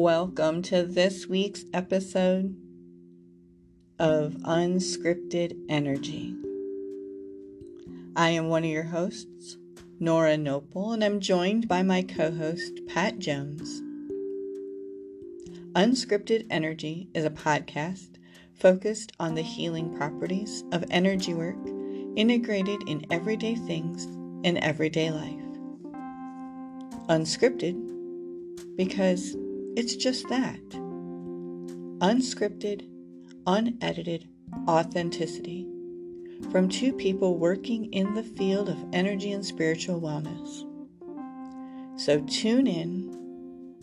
Welcome to this week's episode of Unscripted Energy. I am one of your hosts, Nora Knople, and I'm joined by my co host, Pat Jones. Unscripted Energy is a podcast focused on the healing properties of energy work integrated in everyday things in everyday life. Unscripted because it's just that unscripted, unedited authenticity from two people working in the field of energy and spiritual wellness. So tune in,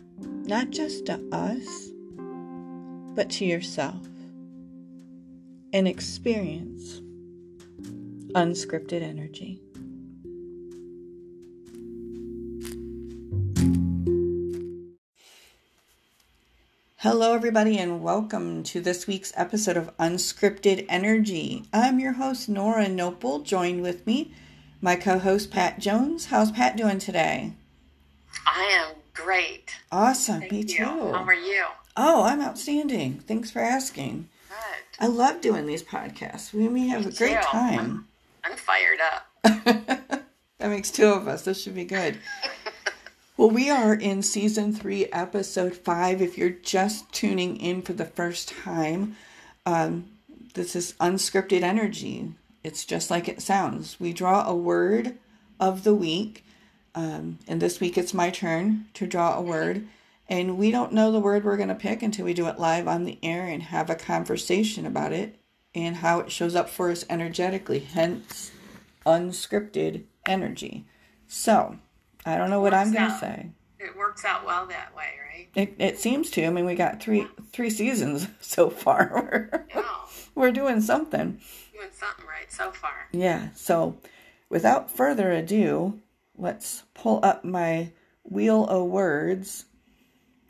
not just to us, but to yourself and experience unscripted energy. Hello, everybody, and welcome to this week's episode of Unscripted Energy. I'm your host, Nora Knople. Joined with me, my co host, Pat Jones. How's Pat doing today? I am great. Awesome. Thank me you. too. How are you? Oh, I'm outstanding. Thanks for asking. Good. I love doing these podcasts. We, we have Me a great too. time. I'm fired up. that makes two of us. This should be good. Well, we are in season three, episode five. If you're just tuning in for the first time, um, this is unscripted energy. It's just like it sounds. We draw a word of the week, um, and this week it's my turn to draw a word. And we don't know the word we're going to pick until we do it live on the air and have a conversation about it and how it shows up for us energetically. Hence, unscripted energy. So, I don't know what I'm going to say. It works out well that way, right? It, it seems to. I mean, we got three three seasons so far. yeah. We're doing something. Doing something right so far. Yeah. So, without further ado, let's pull up my wheel of words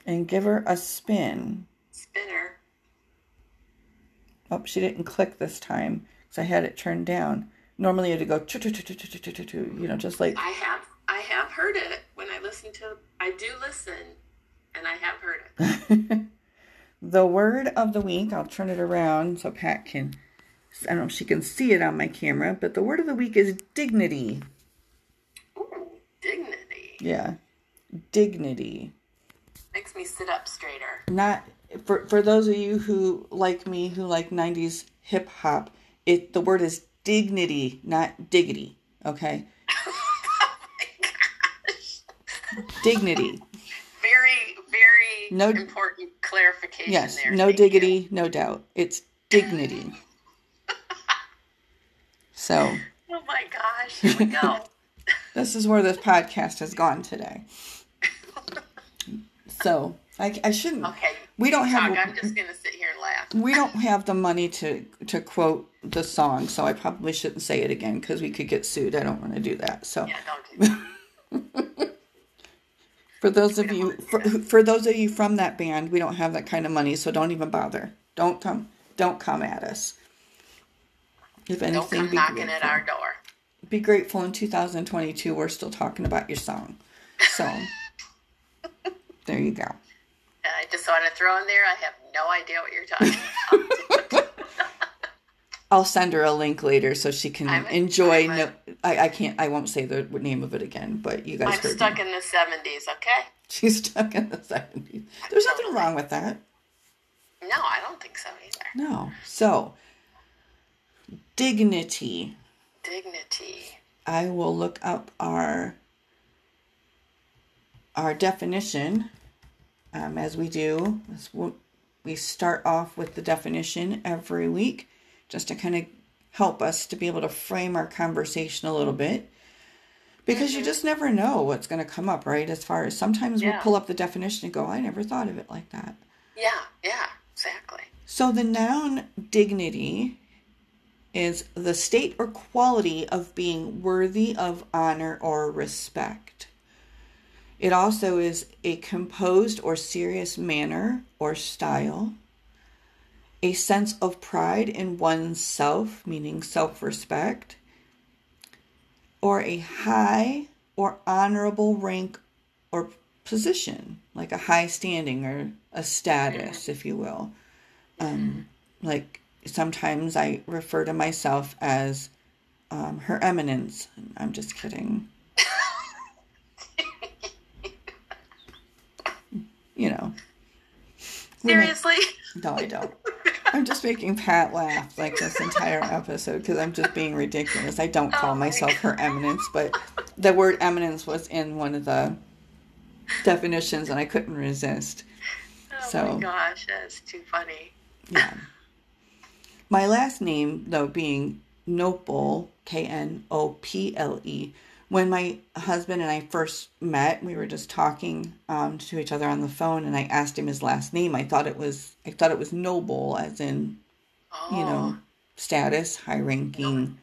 and give her a spin. Spinner. Oh, she didn't click this time because I had it turned down. Normally it'd go, you know, just like I have I have heard it when I listen to I do listen and I have heard it. the word of the week. I'll turn it around so Pat can. I don't know if she can see it on my camera, but the word of the week is dignity. Ooh, dignity. Yeah, dignity. Makes me sit up straighter. Not for for those of you who like me who like '90s hip hop. It the word is dignity, not diggity. Okay, dignity. Very, very No- important clarification Yes, there. no Thank you. diggity, no doubt. It's dignity. So Oh my gosh, here we go. this is where this podcast has gone today. So I, I shouldn't. Okay. We don't Talk, have I'm just gonna sit here and laugh. we don't have the money to to quote the song, so I probably shouldn't say it again because we could get sued. I don't want to do that. So Yeah, don't do that. For those of you for, for those of you from that band, we don't have that kind of money, so don't even bother. Don't come don't come at us. If anything, Don't come be knocking grateful. at our door. Be grateful in 2022 we're still talking about your song. So there you go. And I just want to throw in there, I have no idea what you're talking about. I'll send her a link later so she can I'm enjoy. A- no, I, I can't. I won't say the name of it again. But you guys I'm stuck me. in the 70s, okay? She's stuck in the seventies. There's nothing Totally. wrong with that. No, I don't think so either. No. So dignity. Dignity. I will look up our our definition um, as we do. We start off with the definition every week, just to kind of help us to be able to frame our conversation a little mm-hmm. bit. Because you mm-hmm. just never know what's going to come up, right? As far as sometimes we'll pull up the definition and go, I never thought of it like that. Yeah, yeah, exactly. So the noun dignity is the state or quality of being worthy of honor or respect. It also is a composed or serious manner or style, a sense of pride in one's self, meaning self respect, or a high or honorable rank or position, like a high standing or a status, if you will. Um, like sometimes I refer to myself as um, Her Eminence. I'm just kidding. you know. Seriously? No, I don't. I'm just making Pat laugh like this entire episode because I'm just being ridiculous. I don't call Oh my myself her eminence, but the word eminence was in one of the definitions and I couldn't resist. Oh So- my gosh, that's too funny. Yeah. My last name, though, being Knople, K N O P L E. When my husband and I first met, we were just talking um, to each other on the phone, and I asked him his last name. I thought it was I thought it was Noble, as in Oh, you know status, high ranking,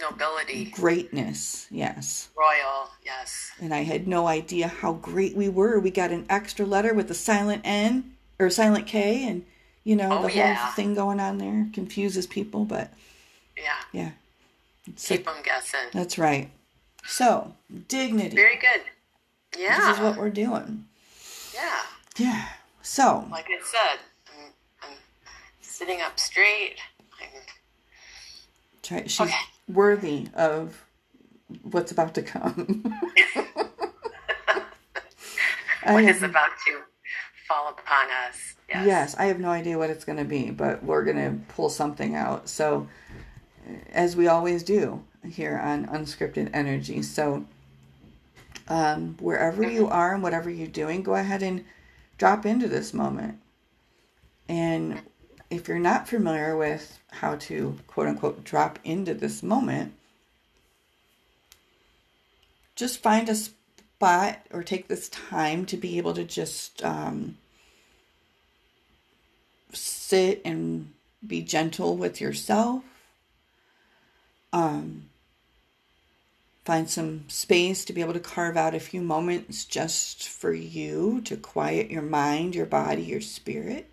nobility, greatness. Yes. royal, yes. And I had no idea how great we were. We got an extra letter with a silent N or silent K, and you know Oh, the whole thing going on there confuses people. But Yeah, yeah, so, keep them guessing. that's right. So dignity. Very good. Yeah, This is what we're doing. yeah. Yeah. So Like I said, I'm, I'm sitting up straight. I'm, try, she's Okay. worthy of what's about to come. What have- is about to fall upon us? Yes. Yes, I have no idea what it's going to be, but we're going to pull something out. So, as we always do here on Unscripted Energy. So, um, wherever you are and whatever you're doing, go ahead and drop into this moment. And if you're not familiar with how to quote unquote drop into this moment, just find a spot or take this time to be able to just. Um, sit and be gentle with yourself. Um, find some space to be able to carve out a few moments just for you to quiet your mind, your body, your spirit.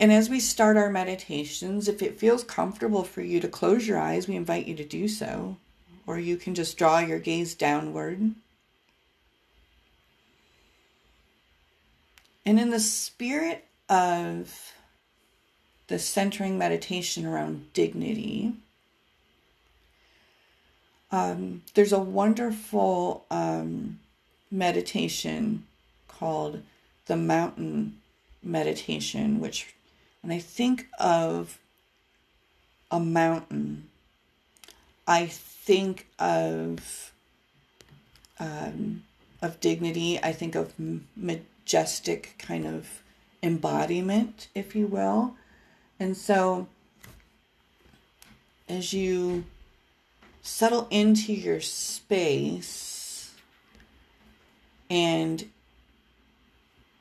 And as we start our meditations, if it feels comfortable for you to close your eyes, we invite you to do so. Or you can just draw your gaze downward. And in the spirit of the centering meditation around dignity, um, there's a wonderful um, meditation called the mountain meditation, which when I think of a mountain, I think of um, of dignity. I think of majestic kind of embodiment, if you will. And so, as you settle into your space and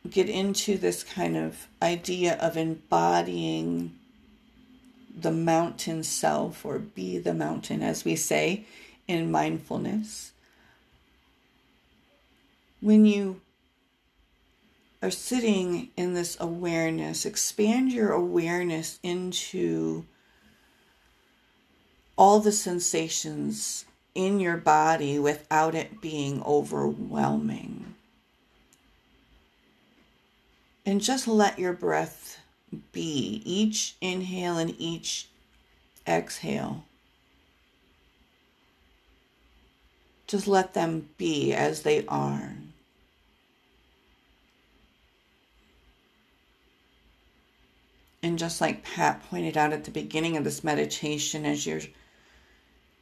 get into this kind of idea of embodying the mountain self or be the mountain, as we say in mindfulness, when you are sitting in this awareness, expand your awareness into all the sensations in your body without it being overwhelming. And just let your breath be each inhale and each exhale. Just let them be as they are. And just like Pat pointed out at the beginning of this meditation, as you're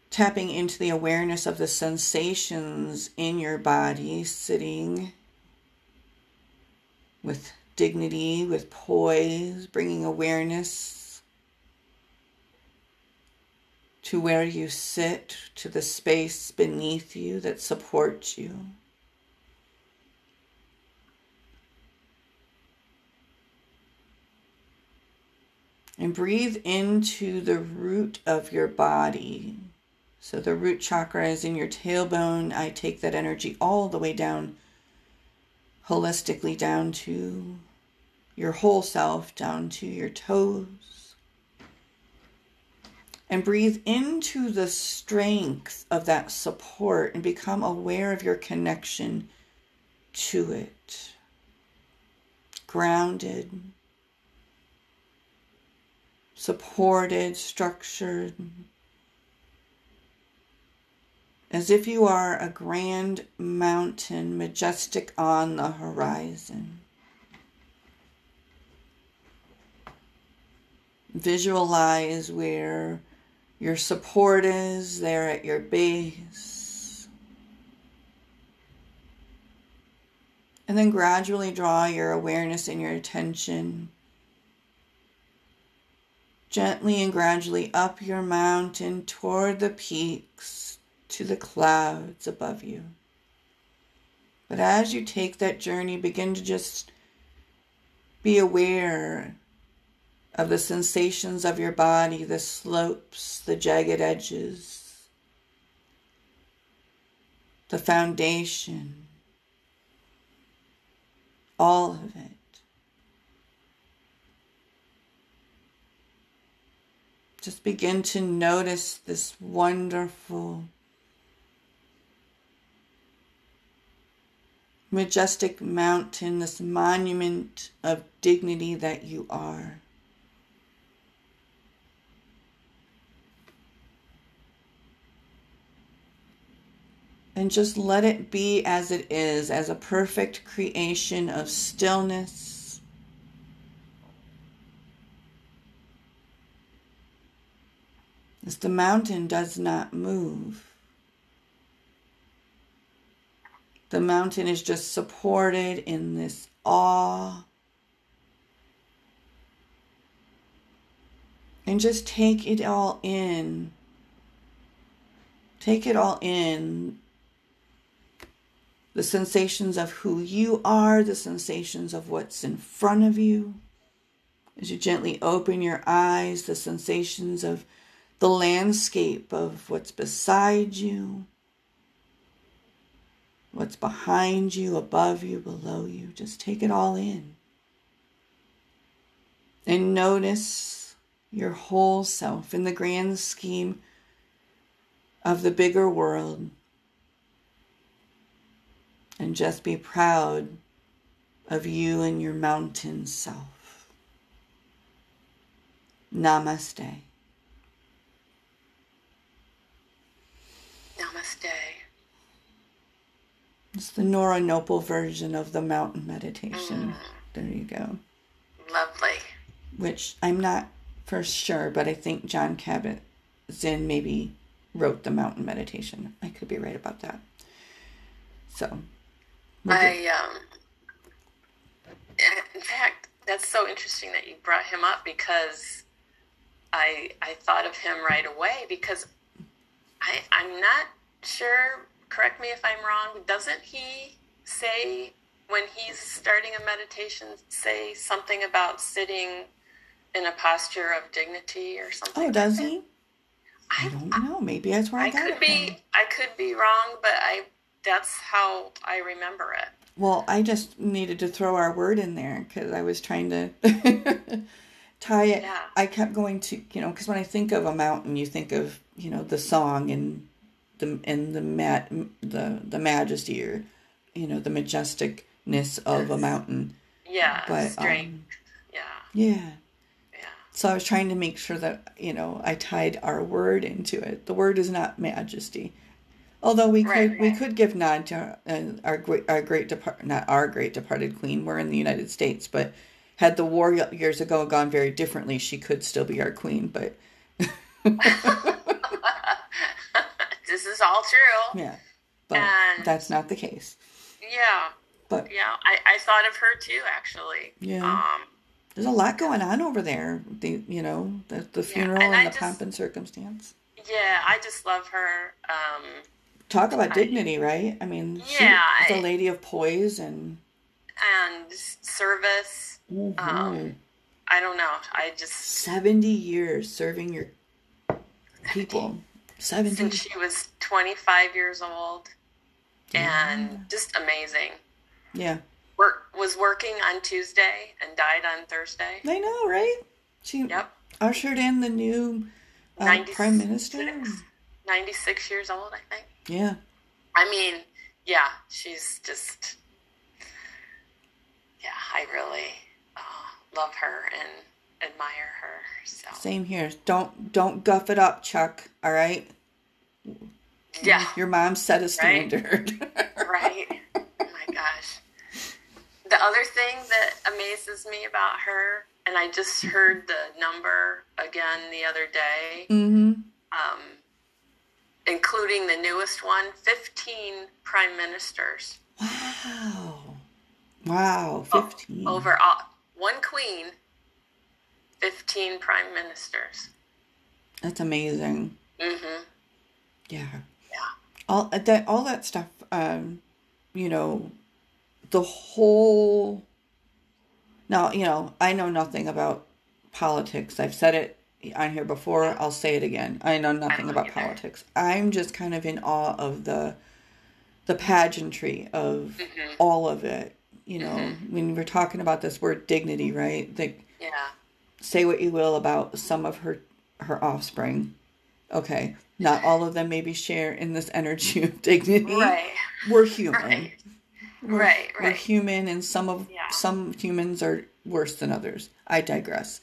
tapping into the awareness of the sensations in your body, sitting with dignity, with poise, bringing awareness to where you sit, to the space beneath you that supports you. And breathe into the root of your body. So the root chakra is in your tailbone. I take that energy all the way down, holistically down to your whole self, down to your toes. and breathe into the strength of that support and become aware of your connection to it. Grounded, supported, structured, as if you are a grand mountain majestic on the horizon. Visualize where your support is there at your base. And then gradually draw your awareness and your attention gently and gradually up your mountain toward the peaks to the clouds above you. But as you take that journey, begin to just be aware of the sensations of your body, the slopes, the jagged edges, the foundation, all of it. Just begin to notice this wonderful, majestic mountain, this monument of dignity that you are. and just let it be as it is, as a perfect creation of stillness. The mountain does not move. The mountain is just supported in this awe. And just take it all in. Take it all in the sensations of who you are, the sensations of what's in front of you. As you gently open your eyes, the sensations of the landscape of what's beside you, what's behind you, above you, below you. Just take it all in. And notice your whole self in the grand scheme of the bigger world and just be proud of you and your mountain self. Namaste. Namaste. It's the Nora Knople version of the mountain meditation. Mm. There you go. Lovely. Which I'm not for sure, but I think John Cabot Zinn maybe wrote the mountain meditation. I could be right about that. So I um, in fact, that's so interesting that you brought him up because I I thought of him right away because I I'm not sure. Correct me if I'm wrong. Doesn't he say when he's starting a meditation say something about sitting in a posture of dignity or something? Oh, does he? I, I don't know. Maybe that's where I, I could be. From. I could be wrong, but I that's how I remember it. Well, I just needed to throw our word in there because I was trying to tie it. Yeah. I kept going to, you know, because when I think of a mountain, you think of, you know, the song and the and the mat the the majesty or, you know, the majesticness of a mountain. Yeah. But strength. Um, yeah. Yeah. Yeah. So I was trying to make sure that you know I tied our word into it. The word is not majesty. Although we could right, we could give nod to uh, our great our great depart not our great departed queen. We're in the United States, but had the war years ago gone very differently, she could still be our queen. But this is all true. Yeah, but and that's not the case. Yeah, but yeah, I, I thought of her too. Actually, yeah. Um, there's a lot going on over there. The you know the the funeral yeah, and, and the just, pomp and circumstance. Yeah, I just love her. Um, Talk about dignity, right? I mean, yeah, she's a lady of poise and and service. Mm-hmm. Um, I don't know. I just seventy years serving your people. Seventy since she was twenty five years old, yeah. and just amazing. Yeah. Work was working on Tuesday and died on Thursday. I know, right? She yep. ushered in the new uh, prime minister. 96 years old, I think. Yeah, I mean, yeah, she's just, yeah, I really uh, love her and admire her. So, same here. Don't don't guff it up, Chuck. All right. yeah, Your mom set a standard. right. Oh my gosh. The other thing that amazes me about her, and I just heard the number again the other day, mm-hmm. um, including the newest one 15 prime ministers. Wow. Wow. Oh, Fifteen. One queen, 15 prime ministers. That's amazing. Mm-hmm. Yeah. Yeah. all uh, that all that stuff um you know the whole now you know i know nothing about politics i've said it on here before i'll say it again i know nothing don't about either. politics i'm just kind of in awe of the the pageantry of Mm-hmm. all of it you know mm-hmm. when we're talking about this word dignity right? Like Yeah. say what you will about some of her her offspring. Okay. Not all of them maybe share in this energy of dignity. Right. we're human. Right. We're, Right, we're human and some of Yeah. some humans are worse than others. I digress.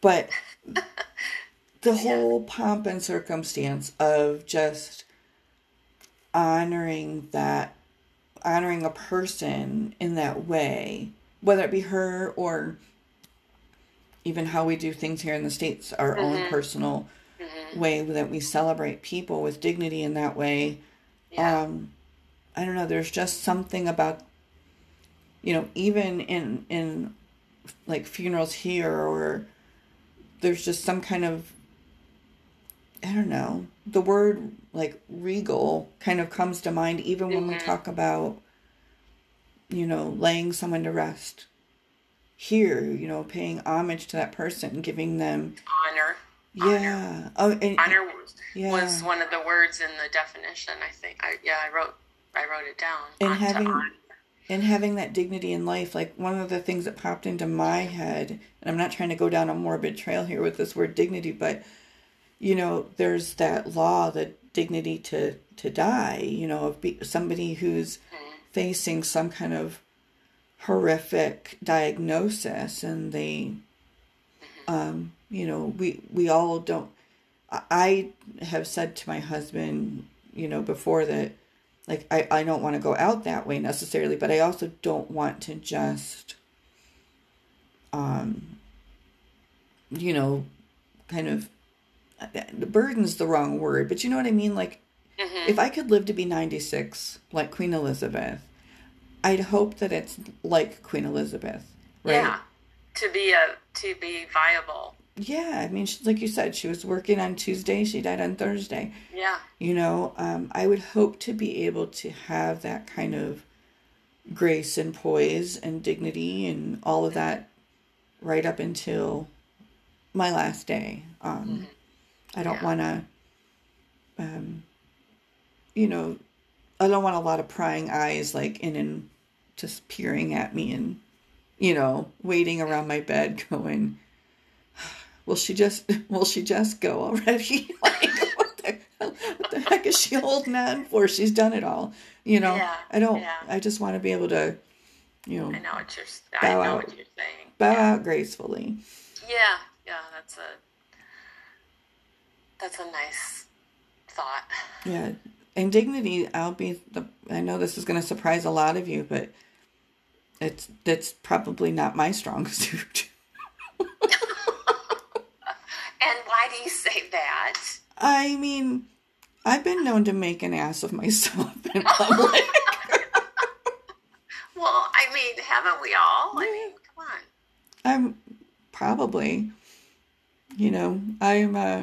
But the whole pomp and circumstance of just honoring that honoring a person in that way whether it be her or even how we do things here in the states our own personal way that we celebrate people with dignity in that way Yeah. um i don't know there's just something about you know even in in like funerals here or there's just some kind of i don't know the word like regal kind of comes to mind even when we mm-hmm. talk about you know laying someone to rest here you know paying homage to that person giving them Honor. yeah oh and Honor was, Yeah. was one of the words in the definition. I think. I yeah. I wrote. I wrote it down. And having- honor. and having that dignity in life like one of the things that popped into my head and i'm not trying to go down a morbid trail here with this word dignity but you know there's that law the dignity to to die you know of be, somebody who's facing some kind of horrific diagnosis and they um you know we we all don't I- have said to my husband you know before that like I, I don't want to go out that way necessarily but i also don't want to just um you know kind of burden's the wrong word but you know what i mean like if i could live to be 96 like queen elizabeth i'd hope that it's like queen elizabeth right Yeah. To be a to be viable. yeah i mean she, like you said she was working on tuesday she died on thursday Yeah. you know um, i would hope to be able to have that kind of grace and poise and dignity and all of that right up until my last day um, i don't Yeah. want to um, you know i don't want a lot of prying eyes like in and just peering at me and you know waiting around my bed going will she just will she just go already like what the, what the heck is she holding on for she's done it all you know Yeah, i don't yeah. i just want to be able to you know I know what you're. I Bow know out. what you're saying. bow out gracefully Yeah. Yeah. That's a. That's a nice thought. yeah and dignity i'll be the i know this is going to surprise a lot of you but it's that's probably not my strong suit And why do you say that? i mean i've been known to make an ass of myself in public Well, I mean, haven't we all? I mean, come on. i'm probably you know i'm uh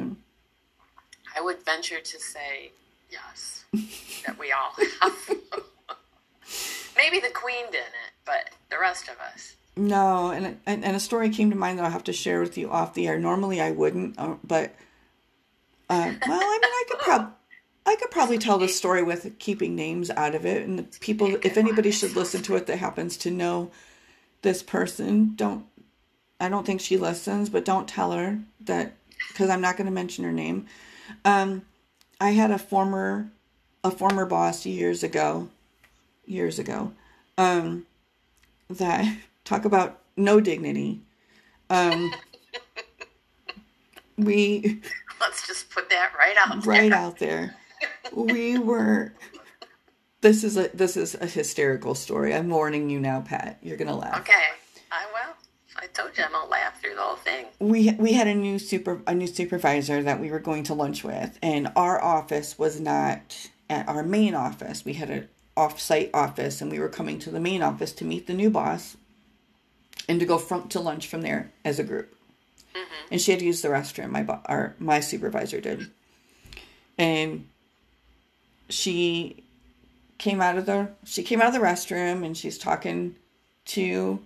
I would venture to say yes, that we all have. Maybe the queen didn't, but the rest of us. No, and, and and a story came to mind that I'll have to share with you off the air. Normally I wouldn't, uh, but uh, well, I mean, I could prob I could probably tell the story with keeping names out of it, and the people, if anybody should listen to it that happens to know this person, don't. I don't think she listens, but don't tell her that because I'm not going to mention her name. Um, I had a former a former boss years ago, years ago, um, that talk about no dignity. Um, we Let's just put that right out there. right out there. We were. This is a this is a hysterical story. I'm warning you now, Pat. You're gonna laugh. Okay. I will. I told you I'm gonna laugh through the whole thing. we we had a new super a new supervisor that we were going to lunch with and our office was not at our main office. We had an off-site office and we were coming to the main office to meet the new boss and to go from to lunch from there as a group. Mm-hmm. And she had to use the restroom my bo- our my supervisor did. And she came out of the she came out of the restroom and she's talking to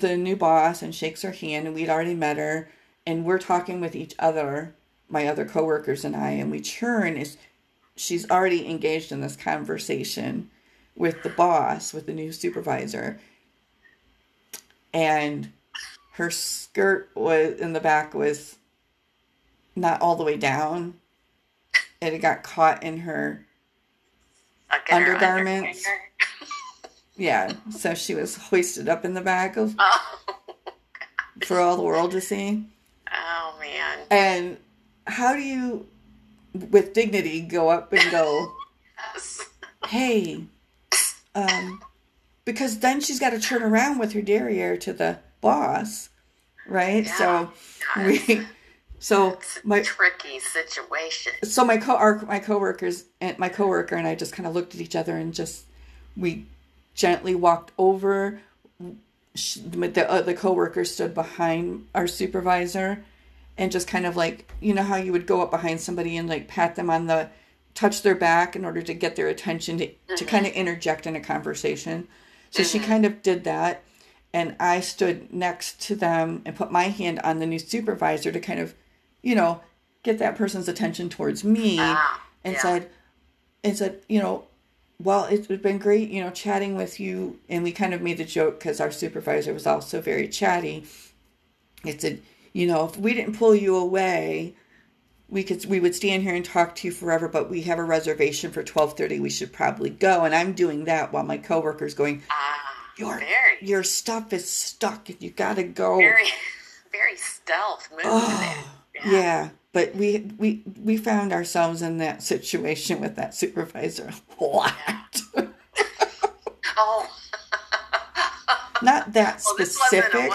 the new boss and shakes her hand and we'd already met her and we're talking with each other my other coworkers and I and we turn is she's already engaged in this conversation with the boss with the new supervisor and her skirt was in the back was not all the way down and it got caught in her her Undergarments. underwear. Yeah so she was hoisted up in the back of Oh, for all the world to see oh man. And how do you, with dignity, go up and go, Yes. hey, um, because then she's got to turn around with her derriere to the boss, right? So we, so my Tricky situation. so my co our, my coworkers and my coworker and I just kind of looked at each other and just we gently walked over. Sh- The uh, the coworker stood behind our supervisor, and just kind of like you know how you would go up behind somebody and like pat them on the touch their back in order to get their attention to, to kind of interject in a conversation. So she kind of did that. And I stood next to them and put my hand on the new supervisor to kind of, you know, get that person's attention towards me Ah, and yeah. said, and said, you know, well, it's been great, you know, chatting with you. And we kind of made the joke because our supervisor was also very chatty. It said, you know, if we didn't pull you away, we could we would stand here and talk to you forever, but we have a reservation for twelve thirty. We should probably go. And I'm doing that while my coworker's going, Ah, your very, your stuff is stuck. And you gotta go. very, very stealth move there. Oh, yeah. But we we we found ourselves in that situation with that supervisor. What? Oh, not that well, a specific.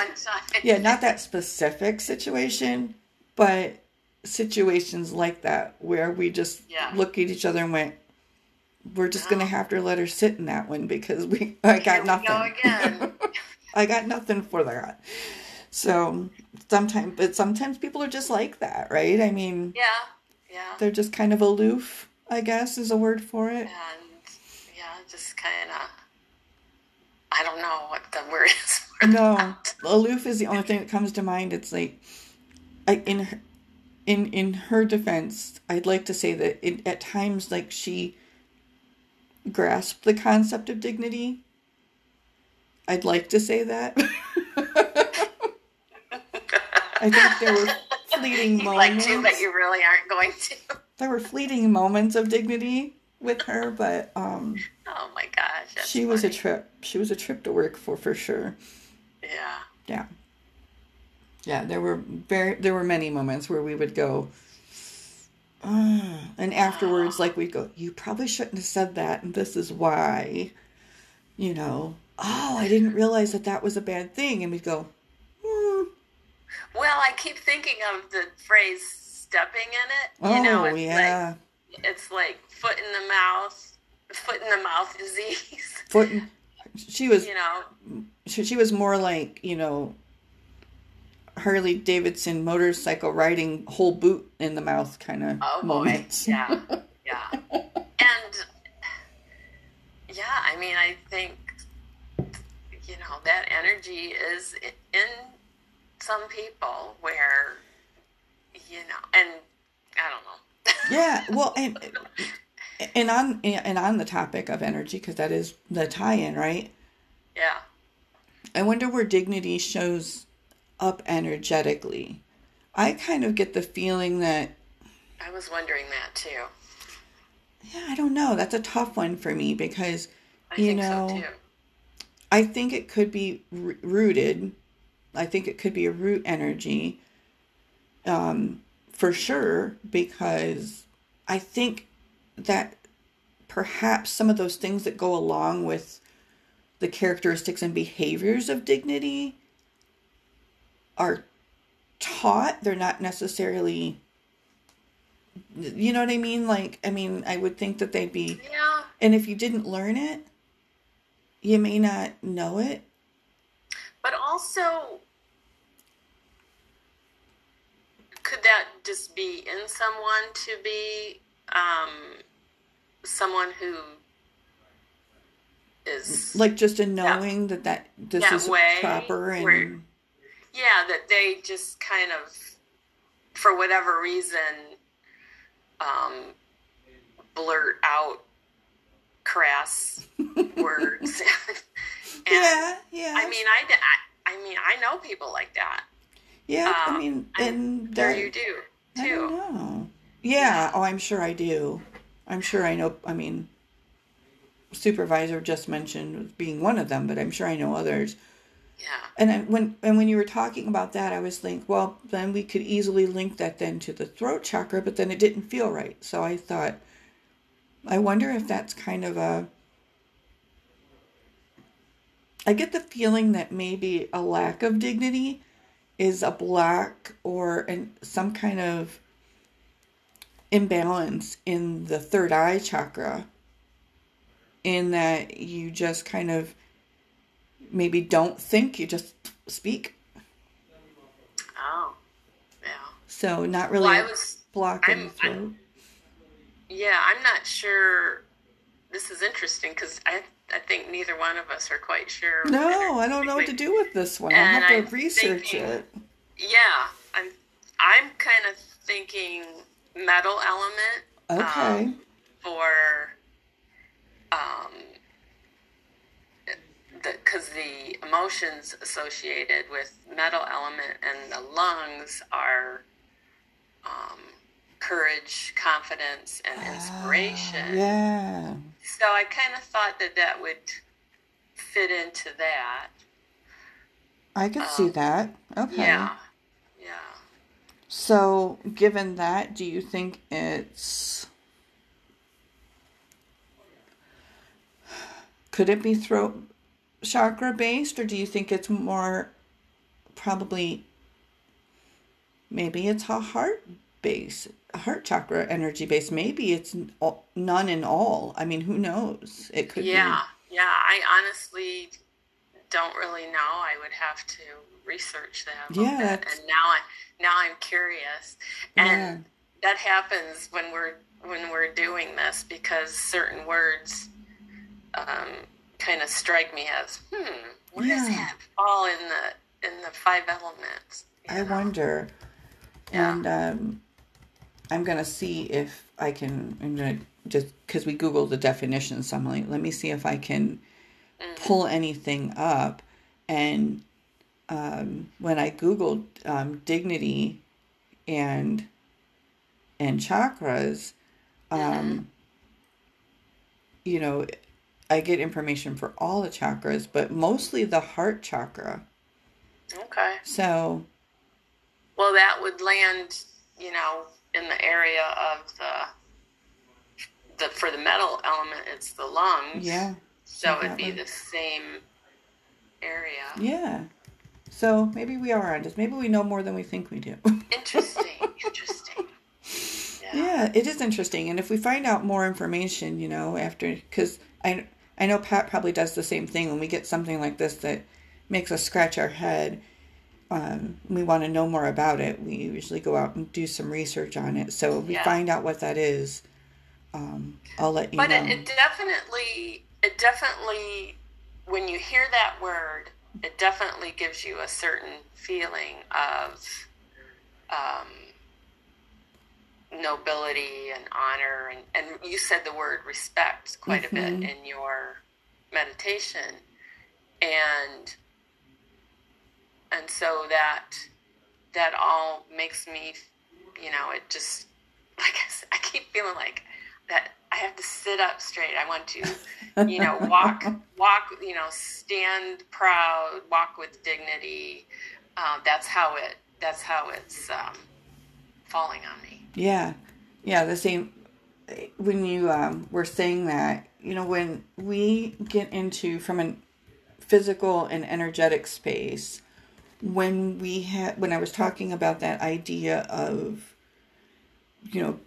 Yeah, not that specific situation, but situations like that where we just Yeah. look at each other and went, "We're just gonna have to let her sit in that one because we I got Here nothing. go. I got nothing for that." So sometimes, but sometimes people are just like that, right? I mean, Yeah, yeah. they're just kind of aloof. I guess is a word for it. and yeah, just kind of. I don't know what the word is. For No, that. aloof is the only thing that comes to mind. It's like, I, in her, in in her defense, I'd like to say that it, at times, like she grasped the concept of dignity. I'd like to say that. I think there were fleeting You'd like moments. to, but you really aren't going to. There were fleeting moments of dignity with her, but um, Oh my gosh, she was a trip. She was a trip to work for for sure. Yeah. Yeah. Yeah, there were very there were many moments where we would go "Ah," and afterwards like we'd go, You probably shouldn't have said that and this is why. You know, oh, I didn't realize that that was a bad thing and we'd go, Well, I keep thinking of the phrase "stepping in it." Oh You know, oh, it's yeah. like it's like foot in the mouth, foot in the mouth disease. Foot in- she was You know, she, she was more like, you know, Harley Davidson motorcycle riding whole boot in the mouth kind of oh boy, moments. yeah, yeah, and yeah. I mean, I think you know that energy is in some people where you know, and I don't know. yeah well and and on and on the topic of energy because that is the tie-in right yeah. i wonder where dignity shows up energetically I kind of get the feeling that I was wondering that too. yeah, I don't know. That's a tough one for me because I you think know, so too. I think it could be r- rooted. I think it could be a root energy, um, for sure, because I think that perhaps some of those things that go along with the characteristics and behaviors of dignity are taught. They're not necessarily, you know what I mean? Like, I mean, I would think that they'd be, Yeah, and if you didn't learn it, you may not know it. But also, could that just be in someone to be um, someone who is like just in knowing that that this That is way, proper and where- yeah that they just kind of for whatever reason um, blurt out crass words and yeah yeah. I mean I, I i mean i know people like that. Yeah i um, mean I'm and there you do I don't too. know. yeah. oh i'm sure i do. I'm sure i know i mean supervisor just mentioned being one of them but i'm sure i know others. Yeah. And I, when and when you were talking about that i was think well then we could easily link that then to the throat chakra but then it didn't feel right. So i thought i wonder if that's kind of a i get the feeling that maybe a lack of dignity is a block or an, some kind of imbalance in the third eye chakra in that you just kind of maybe don't think you just speak. Oh yeah. So not really well was block in the I'm- throat. I'm- yeah i'm not sure this is interesting because i i think neither one of us are quite sure no i don't know what to do with this one i And have to I'm research thinking- it Yeah, I'm. I'm kind of thinking metal element okay um, for um, the because the emotions associated with metal element and the lungs are um, courage, confidence, and inspiration. Ah, yeah So I kind of thought that that would fit into that. i could see Um, that okay Yeah, yeah. so given that do you think it's could it be throat chakra based or do you think it's more probably maybe it's a heart base heart chakra energy base maybe it's all- none and all i mean who knows it could be yeah, yeah. I honestly don't really know. I would have to research that. Yeah, bit. and now I now I'm curious, and that happens when we're when we're doing this because certain words um, kind of strike me as hmm. Where does Yeah. that fall in the in the five elements? I know? wonder. Yeah. And um, I'm going to see if I can, I'm going to just, because we Googled the definition, so let me see if I can Mm-hmm. pull anything up. And um, when I Googled um, dignity and and chakras, um, Mm-hmm. you know, I get information for all the chakras, but mostly the heart chakra. Okay. So Well, that would land, you know, in the area of the the for the metal element, it's the lungs. yeah, So it'd be the same area. yeah. So maybe we are on this. Maybe we know more than we think we do. Interesting. interesting. Yeah. yeah, it is interesting. And if we find out more information, you know, after, because I, I know Pat probably does the same thing when we get something like this that makes us scratch our head. Um, we want to know more about it. We usually go out and do some research on it. So if we Yeah. find out what that is, um, I'll let you But know. it, it definitely, it definitely, when you hear that word, it definitely gives you a certain feeling of um, nobility and honor. And, and you said the word respect quite a bit Mhm. in your meditation. And and so that that all makes me, you know, it just like I, said, I keep feeling like that I have to sit up straight. I want to, you know, walk, walk, you know, stand proud, walk with dignity. Um, that's how it. That's how it's um, falling on me. Yeah, yeah. The same. When you um, were saying that, you know, when we get into from a physical and energetic space, when we had when I was talking about that idea of, you know,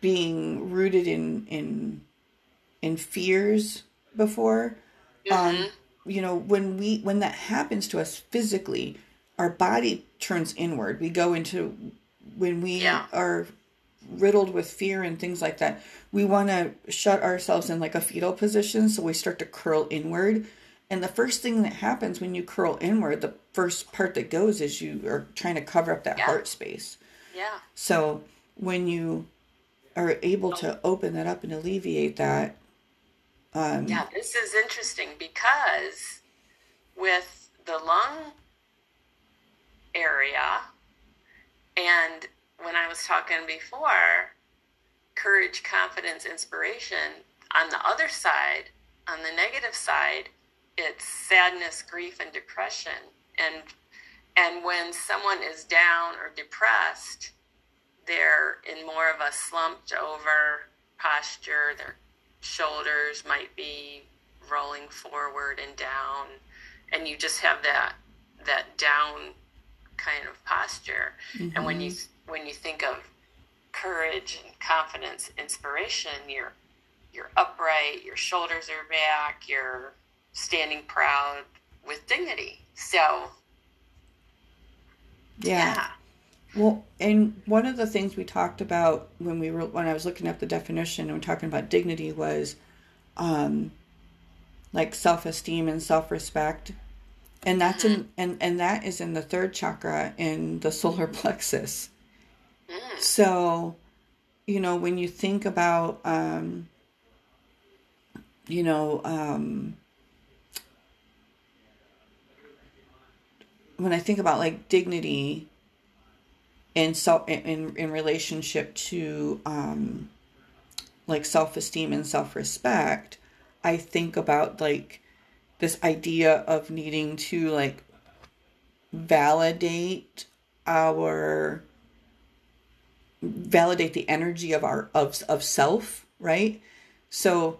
being rooted in in in fears before um, mm-hmm. um you know when we when that happens to us physically our body turns inward we go into when we yeah. are riddled with fear and things like that we want to shut ourselves in like a fetal position so we start to curl inward and the first thing that happens when you curl inward the first part that goes is you are trying to cover up that yeah. heart space yeah so when you are able to open that up and alleviate that. Um, yeah, this is interesting because with the lung area, and when I was talking before, courage, confidence, inspiration, on the other side, on the negative side, it's sadness, grief, and depression. And and when someone is down or depressed, they're in more of a slumped over posture. Their shoulders might be rolling forward and down, and you just have that that down kind of posture. Mm-hmm. And when you mm-hmm. when you think of courage and confidence, inspiration, you're you're upright, your shoulders are back, you're standing proud with dignity. So yeah. yeah. Well, and one of the things we talked about when we were when I was looking up the definition and we're talking about dignity was um like self-esteem and self-respect. And that's in and and that is in the third chakra in the solar plexus. So, you know, when you think about um you know, um when I think about like dignity in self in in relationship to um like self-esteem and self-respect i think about like this idea of needing to like validate our validate the energy of our of of self right? So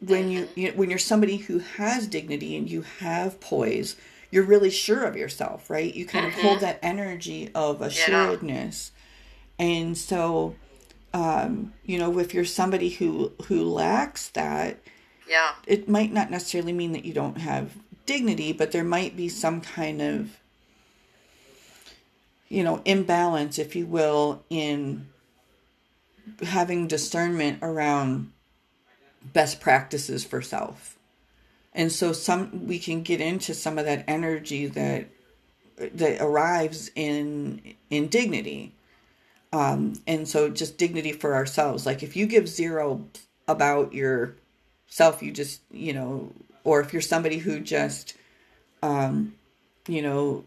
when you, you when you're somebody who has dignity and you have poise you're really sure of yourself, right? You kind mm-hmm. of hold that energy of assuredness. Yeah. And so um, you know, if you're somebody who who lacks that, yeah. It might not necessarily mean that you don't have dignity, but there might be some kind of you know, imbalance, if you will, in having discernment around best practices for self and so some we can get into some of that energy that that arrives in in dignity. Um and so just dignity for ourselves. Like if you give zero about your self you just you know or if you're somebody who just um you know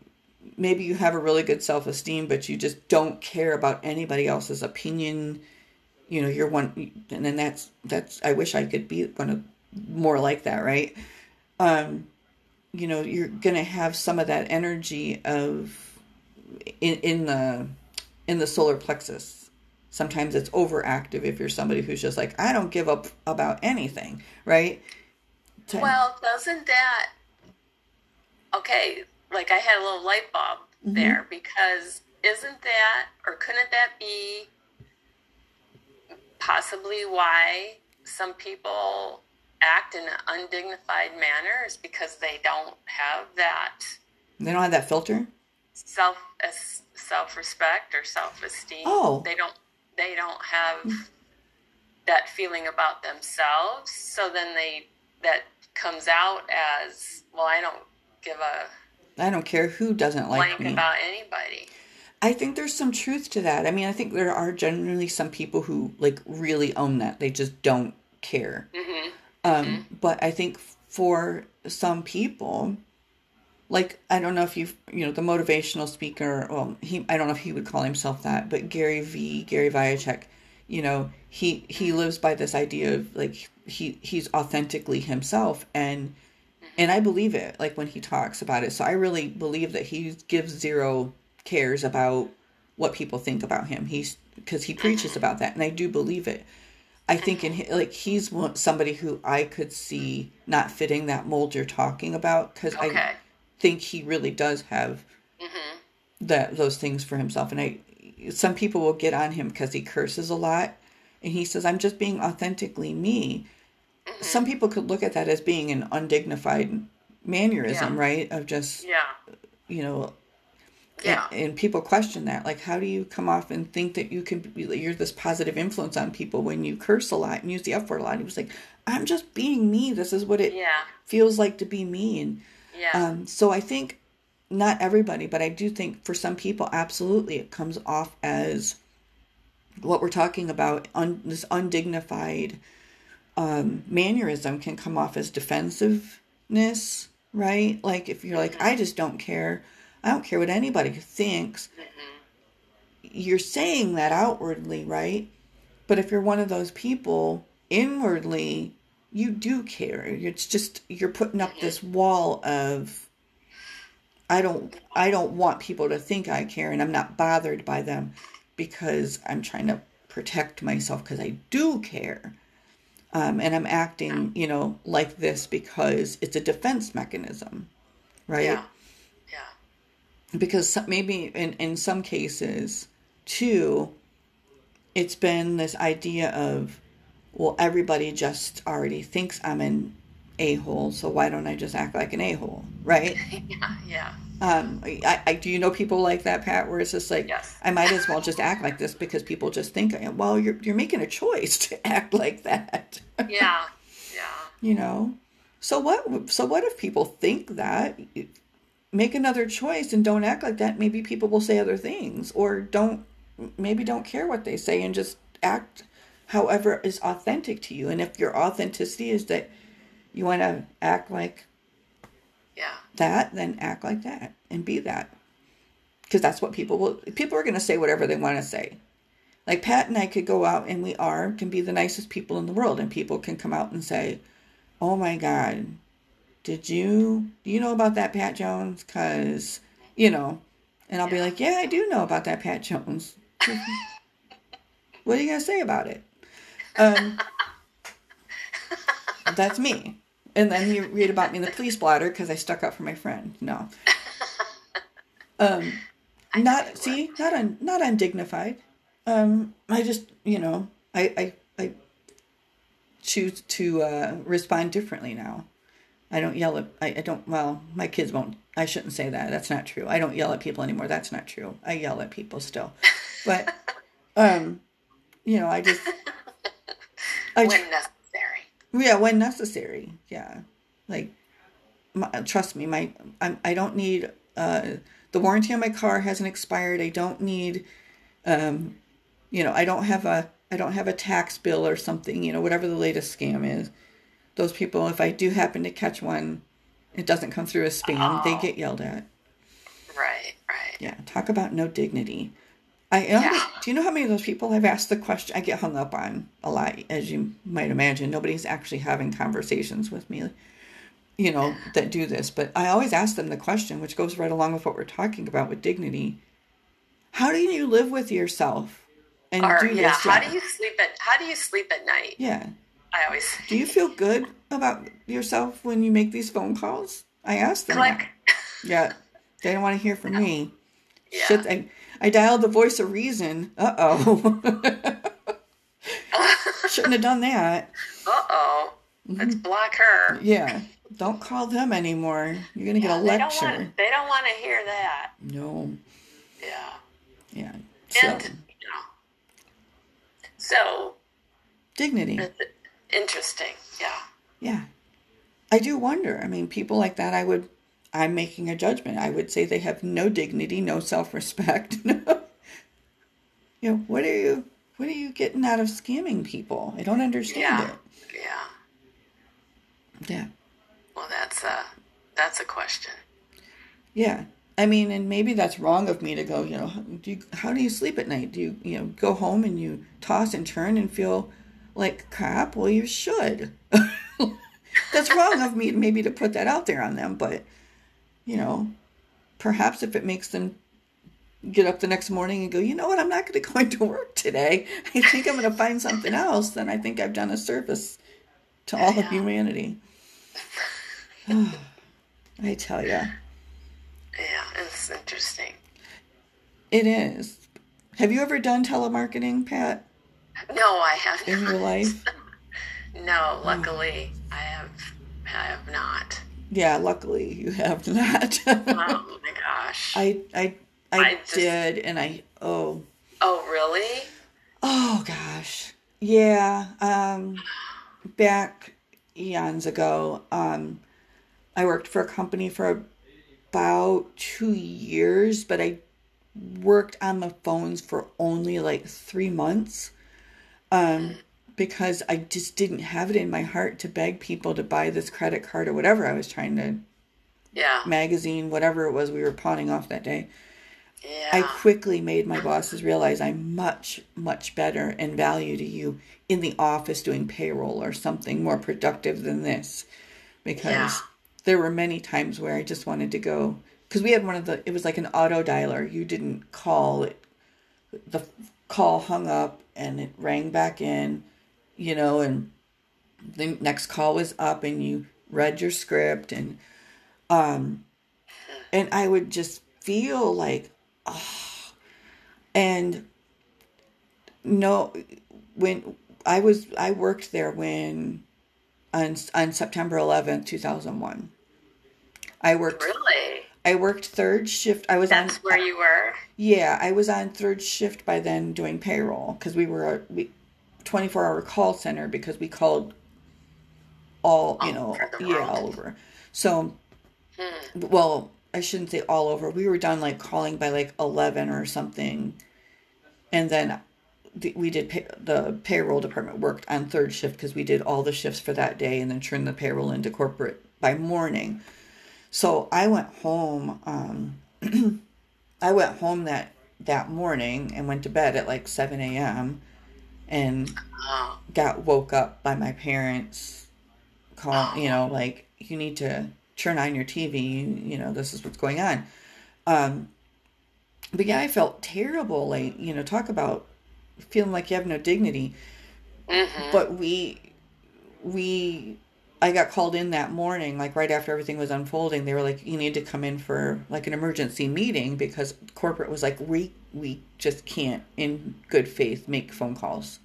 maybe you have a really good self-esteem but you just don't care about anybody else's opinion you know you're one and then that's that's i wish i could be one of more like that right um, you know, you're going to have some of that energy of in, in the in the solar plexus. Sometimes it's overactive if you're somebody who's just like, I don't give up about anything, right? To... Well, doesn't that okay? Like I had a little light bulb mm-hmm. there because isn't that or couldn't that be possibly why some people act in an undignified manner is because they don't have that. They don't have that filter. Self self respect or self esteem. Oh, they don't. They don't have that feeling about themselves. So then they that comes out as well. I don't give a. I don't care who doesn't like me about anybody. I think there's some truth to that. I mean, I think there are generally some people who like really own that. They just don't care. Mm-hmm. Um, mm-hmm. But I think for some people, like I don't know if you've you know the motivational speaker. Well, he I don't know if he would call himself that, but Gary V. Gary Vaynerchuk, you know, he he lives by this idea of like he he's authentically himself and and I believe it like when he talks about it. So I really believe that he gives zero cares about what people think about him. He's because he preaches about that, and I do believe it. I think in like he's somebody who I could see not fitting that mold you're talking about because I think he really does have mm-hmm. that those things for himself. And I, some people will get on him because he curses a lot, and he says, "I'm just being authentically me." Mm-hmm. Some people could look at that as being an undignified mannerism, Yeah. right? Of just Yeah. you know Yeah. and, and people question that like how do you come off and think that you can be you're this positive influence on people when you curse a lot and use the f word a lot he was like i'm just being me this is what it Yeah. feels like to be me and Yeah. um, so i think not everybody but i do think for some people absolutely it comes off as what we're talking about un, this undignified um, mannerism can come off as defensiveness right like if you're like i just don't care i don't care what anybody thinks. You're saying that outwardly right? But if you're one of those people inwardly you do care. It's just you're putting up this wall of i don't i don't want people to think i care and i'm not bothered by them because i'm trying to protect myself because i do care. Um, and i'm acting you know like this because it's a defense mechanism right? Yeah. Because maybe in, in some cases too it's been this idea of well everybody just already thinks i'm an a-hole so why don't i just act like an a-hole right Yeah. Yeah. um I, I do you know people like that pat where it's just like Yes. i might as well just act like this because people just think well you're, you're making a choice to act like that Yeah. Yeah. you know so what so what if people think that make another choice and don't act like that. Maybe people will say other things or don't maybe don't care what they say and just act however is authentic to you. And if your authenticity is that you want to act like Yeah. that then act like that and be that. Because that's what people will people are going to say whatever they want to say. Like pat and i could go out and we are can be the nicest people in the world and people can come out and say oh my god did you do you know about that pat jones because you know and i'll be like yeah i do know about that pat jones what are you going to say about it um, that's me and then you read about me in the police blotter because I stuck up for my friend. No. Um, not see, not un, not undignified. Um, I just you know I I I choose to uh, respond differently now. I don't yell at I, I don't well my kids won't I shouldn't say that that's not true I don't yell at people anymore that's not true I yell at people still but um you know I just I When necessary. yeah, when necessary. Yeah, like my, trust me, my I'm, I don't need uh, the warranty on my car hasn't expired. I don't need, um, you know, I don't have a I don't have a tax bill or something. You know, whatever the latest scam is. Those people, if I do happen to catch one, it doesn't come through as spam. They oh. get yelled at. Right. Right. Yeah, talk about no dignity. I Yeah. do you know how many of those people I've asked the question? I get hung up on a lot, as you might imagine. Nobody's actually having conversations with me, you know, that do this. But I always ask them the question, which goes right along with what we're talking about with dignity. How do you live with yourself and Or do yeah. this? How do you sleep at How do you sleep at night? Yeah. I always Do you feel good about yourself when you make these phone calls? I ask them. click. Yeah, they don't want to hear from me. Yeah. Shit, I, I dialed the voice of reason. Uh oh. Shouldn't have done that. Uh oh. Mm-hmm. Let's block her. Yeah, don't call them anymore. You're gonna get a They don't lecture. want. They don't want to hear that. No, Yeah. yeah. So And you know. So dignity. it's interesting. Yeah. Yeah, I do wonder. I mean, people like that. I would. I'm making a judgment. I would say they have no dignity, no self-respect. you know, what are you? What are you getting out of scamming people? I don't understand Yeah. it. Yeah. Yeah. Well, that's a that's a question. Yeah. I mean, and maybe that's wrong of me to go, you know, do you, how do you sleep at night? Do you, you know, go home and you toss and turn and feel like crap? Well, you should. that's wrong of me maybe to put that out there on them, but, you know, perhaps if it makes them get up the next morning and go, you know what, I'm not going to go into work today. I think I'm going to find something else, then I think I've done a service to all of humanity. I tell you. Yeah, it's interesting. It is. Have you ever done telemarketing, Pat? No, I have not. in not. your life. no, luckily I have. I have not. Yeah, luckily you have not. oh my gosh. I I I, I just, did, and I oh. Oh really? Oh gosh, yeah. Um, back eons ago, um, I worked for a company for about two years, but I worked on the phones for only like three months. Um, because I just didn't have it in my heart to beg people to buy this credit card or whatever I was trying to yeah magazine whatever it was we were pawning off that day. Yeah. I quickly made my bosses realize I'm much much better and value to you in the office doing payroll or something more productive than this because yeah. there were many times where I just wanted to go because we had one of the it was like an auto dialer you didn't call it the call hung up and it rang back in you know, and the next call was up and you read your script and um and I would just feel like oh and no when I was I worked there when on on September 11th 2001 I worked Really? I worked third shift. I was That's on, where you were. Yeah, I was on third shift by then doing payroll because we were a we 24 hour call center because we called all, you know, yeah, all over. So, hmm. well, I shouldn't say all over. We were done like calling by like 11 or something. And then we did pay, the payroll department worked on third shift because we did all the shifts for that day and then turned the payroll into corporate by morning. So I went home. Um, I went home that that morning and went to bed at like 7 a.m and got woke up by my parents call you know like you need to turn on your tv you, you know this is what's going on um but yeah i felt terrible like you know talk about feeling like you have no dignity mm-hmm. but we we i got called in that morning like right after everything was unfolding they were like you need to come in for like an emergency meeting because corporate was like we we just can't in good faith make phone calls.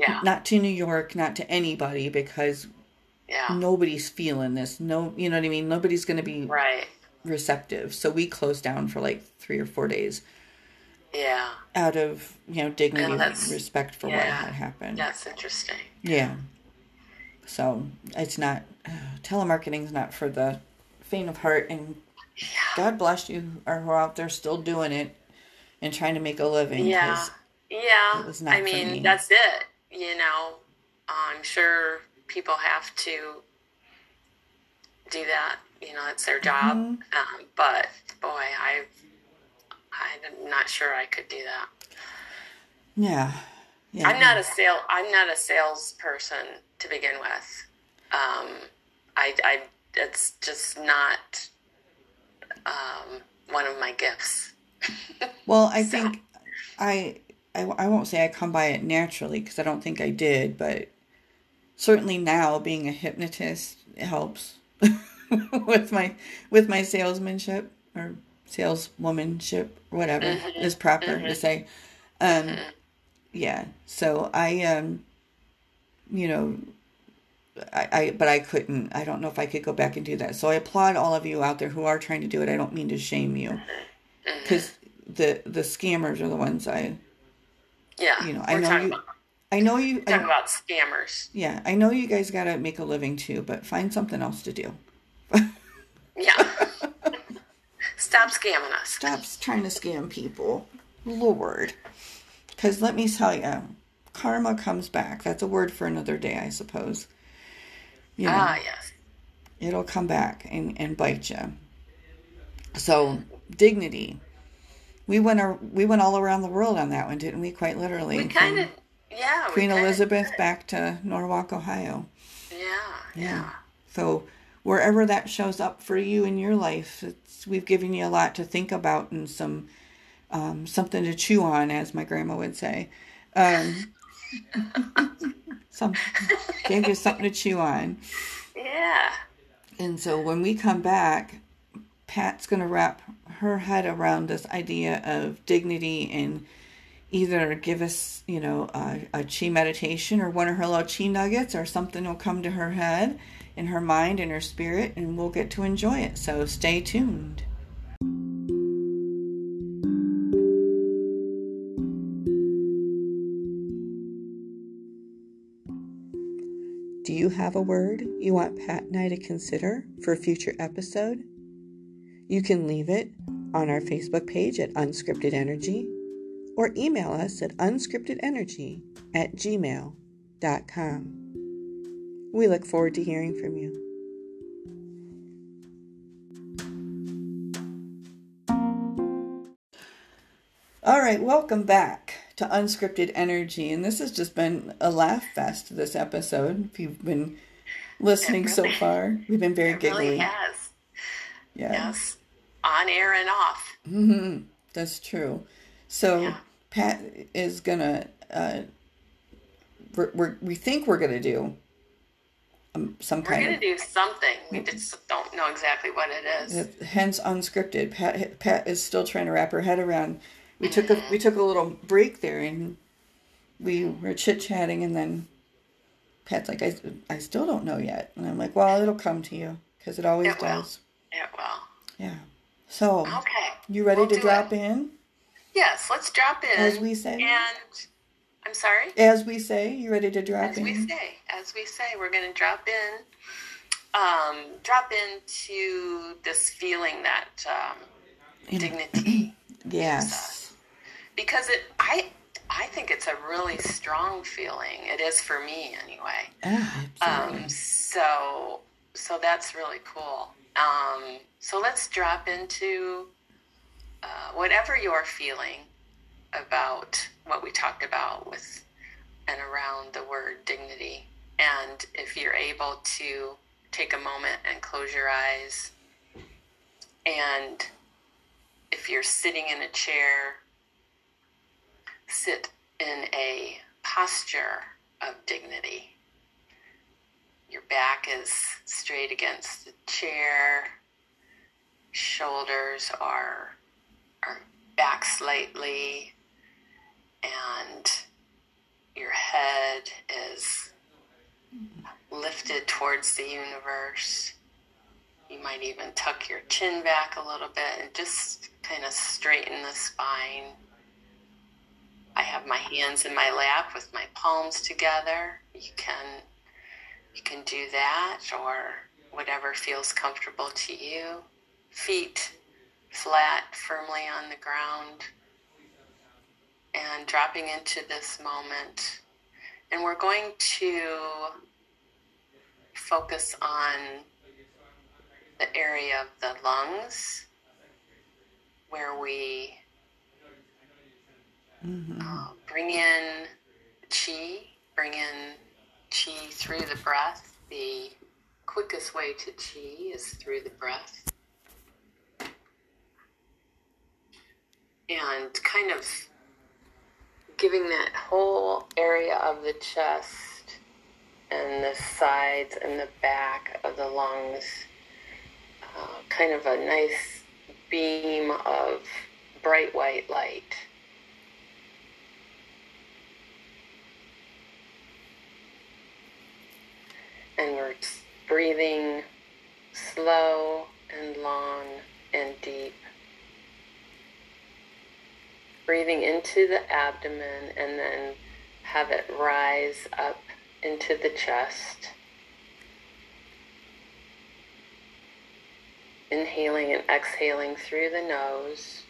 Yeah. Not to New York, not to anybody because yeah. nobody's feeling this. No, you know what I mean? Nobody's going to be right. receptive. So we closed down for like 3 or 4 days. Yeah. Out of, you know, dignity and respect for yeah, what had happened. That's interesting. Yeah. So, it's not uh, telemarketing is not for the faint of heart and yeah. God bless you are who are out there still doing it and trying to make a living. Yeah. Yeah. It was not I mean, me. that's it. You know, I'm sure people have to do that. You know, it's their job. Mm-hmm. Um, but boy, I, I'm not sure I could do that. Yeah. Yeah. I'm not a sale. I'm not a salesperson to begin with. Um, I, I, it's just not um, one of my gifts. well, I so. think I, I I won't say I come by it naturally because I don't think I did, but certainly now being a hypnotist helps with my with my salesmanship or saleswomanship, whatever mm-hmm. is proper mm-hmm. to say. Um, mm-hmm. yeah. So I um, you know, I, I but I couldn't. I don't know if I could go back and do that. So I applaud all of you out there who are trying to do it. I don't mean to shame you, because the the scammers are the ones I. Yeah, you know I know you. About, I know you. Talking I, about scammers. Yeah, I know you guys got to make a living too, but find something else to do. yeah. Stop scamming us. Stop trying to scam people. Lord. Because let me tell you, karma comes back. That's a word for another day, I suppose. You know, ah, yes. It'll come back and, and bite you. So dignity. We went our, we went all around the world on that one, didn't we? Quite literally. We kind of yeah. Queen Elizabeth did. back to Norwalk, Ohio. Yeah, yeah. Yeah. So wherever that shows up for you in your life, we've given you a lot to think about and some um, something to chew on, as my grandma would say. Um, some gave you something to chew on. Yeah. And so when we come back, Pat's going to wrap her head around this idea of dignity and either give us, you know, a, a chi meditation or one of her little chi nuggets or something will come to her head in her mind and her spirit and we'll get to enjoy it. So stay tuned. Do you have a word you want Pat and I to consider for a future episode? You can leave it on our Facebook page at Unscripted Energy or email us at unscriptedenergy at gmail.com. We look forward to hearing from you. All right, welcome back to Unscripted Energy. And this has just been a laugh fest this episode. If you've been listening really, so far, we've been very it giggly. Really has. Yeah. Yes. On air and off. Mm-hmm. That's true. So yeah. Pat is gonna. Uh, we're, we're, we think we're gonna do um, some we're kind. We're gonna do something. We just don't know exactly what it is. Hence unscripted. Pat Pat is still trying to wrap her head around we took a we took a little break there and we were chit chatting and then Pat's like I, I still don't know yet and I'm like well it'll come to you because it always it does. Will. It will. Yeah. So okay, you ready we'll to drop it. in? Yes, let's drop in. As we say. And I'm sorry. As we say, you ready to drop as in? As we say, as we say, we're going to drop in. Um, drop into this feeling that um, dignity. yes because it I I think it's a really strong feeling. It is for me anyway. Ah, um, so so that's really cool. Um, so let's drop into uh, whatever you're feeling about what we talked about with and around the word dignity. And if you're able to take a moment and close your eyes, and if you're sitting in a chair sit in a posture of dignity. Your back is straight against the chair, shoulders are, are back slightly, and your head is lifted towards the universe. You might even tuck your chin back a little bit and just kind of straighten the spine. My hands in my lap with my palms together. You can you can do that or whatever feels comfortable to you. Feet flat, firmly on the ground. And dropping into this moment. And we're going to focus on the area of the lungs where we Mm-hmm. Uh, bring in chi, bring in chi through the breath. The quickest way to chi is through the breath. And kind of giving that whole area of the chest and the sides and the back of the lungs uh, kind of a nice beam of bright white light. And we're breathing slow and long and deep. Breathing into the abdomen and then have it rise up into the chest. Inhaling and exhaling through the nose.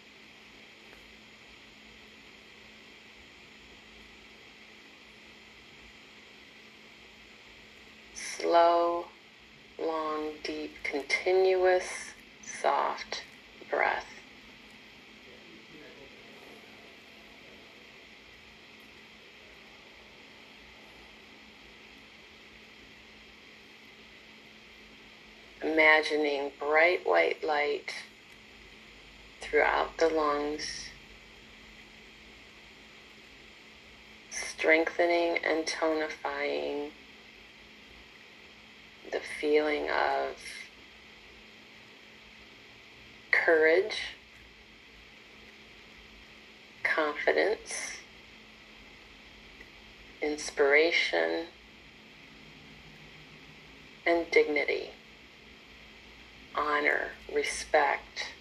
Slow, long, deep, continuous, soft breath. Imagining bright white light throughout the lungs, strengthening and tonifying the feeling of courage, confidence, inspiration, and dignity, honor, respect.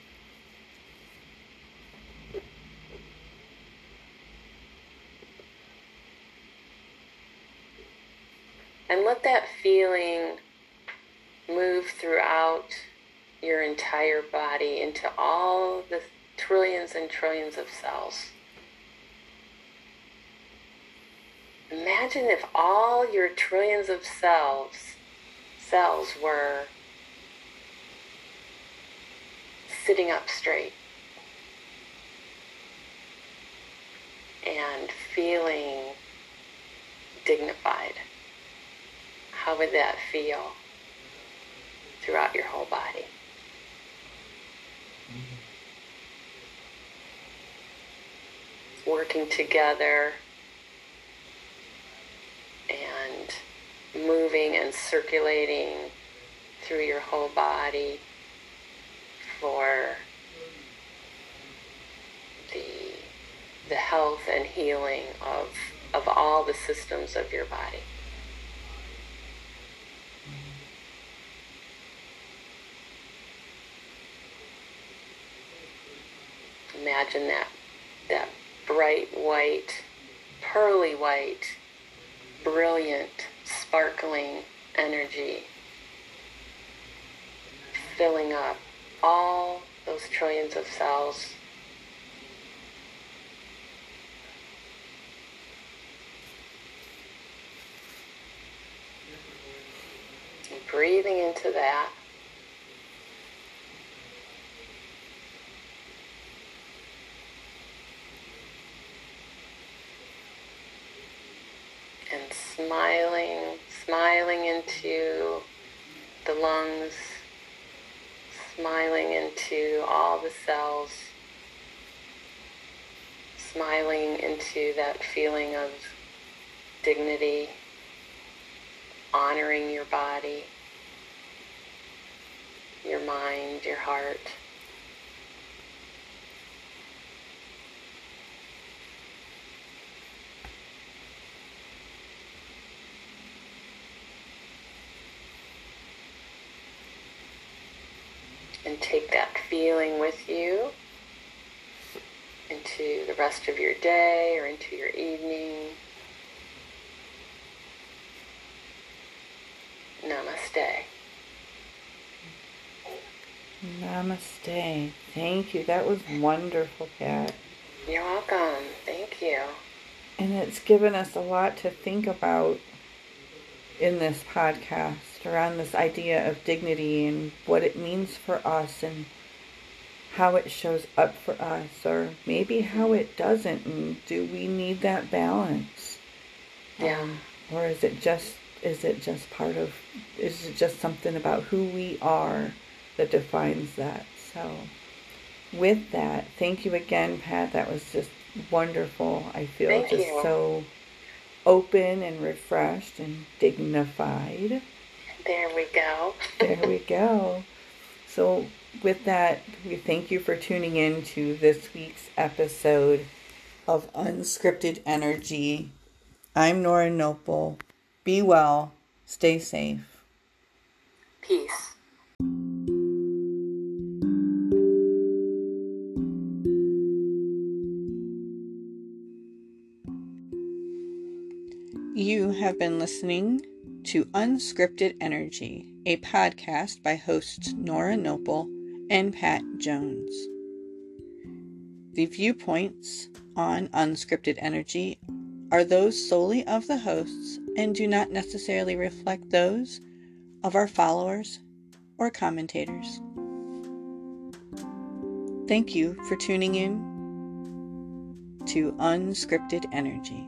And let that feeling move throughout your entire body into all the trillions and trillions of cells. Imagine if all your trillions of cells cells were sitting up straight and feeling dignified. How would that feel throughout your whole body? Mm-hmm. Working together and moving and circulating through your whole body for the, the health and healing of, of all the systems of your body. Imagine that, that bright white, pearly white, brilliant, sparkling energy filling up all those trillions of cells. breathing into that. And smiling, smiling into the lungs, smiling into all the cells, smiling into that feeling of dignity, honoring your body, your mind, your heart. And take that feeling with you into the rest of your day or into your evening. Namaste. Namaste. Thank you. That was wonderful, Pat. You're welcome. Thank you. And it's given us a lot to think about in this podcast around this idea of dignity and what it means for us and how it shows up for us or maybe how it doesn't and do we need that balance? Yeah. Um, or is it just is it just part of is it just something about who we are that defines that? So with that thank you again pat. That was just wonderful. I feel Thank just you. so open and refreshed and dignified There we go. there we go. So, with that, we thank you for tuning in to this week's episode of Unscripted Energy. I'm Nora Knople. Be well, stay safe. Peace. You have been listening to Unscripted Energy, a podcast by hosts Nora Knople and Pat Jones. The viewpoints on Unscripted Energy are those solely of the hosts and do not necessarily reflect those of our followers or commentators. Thank you for tuning in to Unscripted Energy.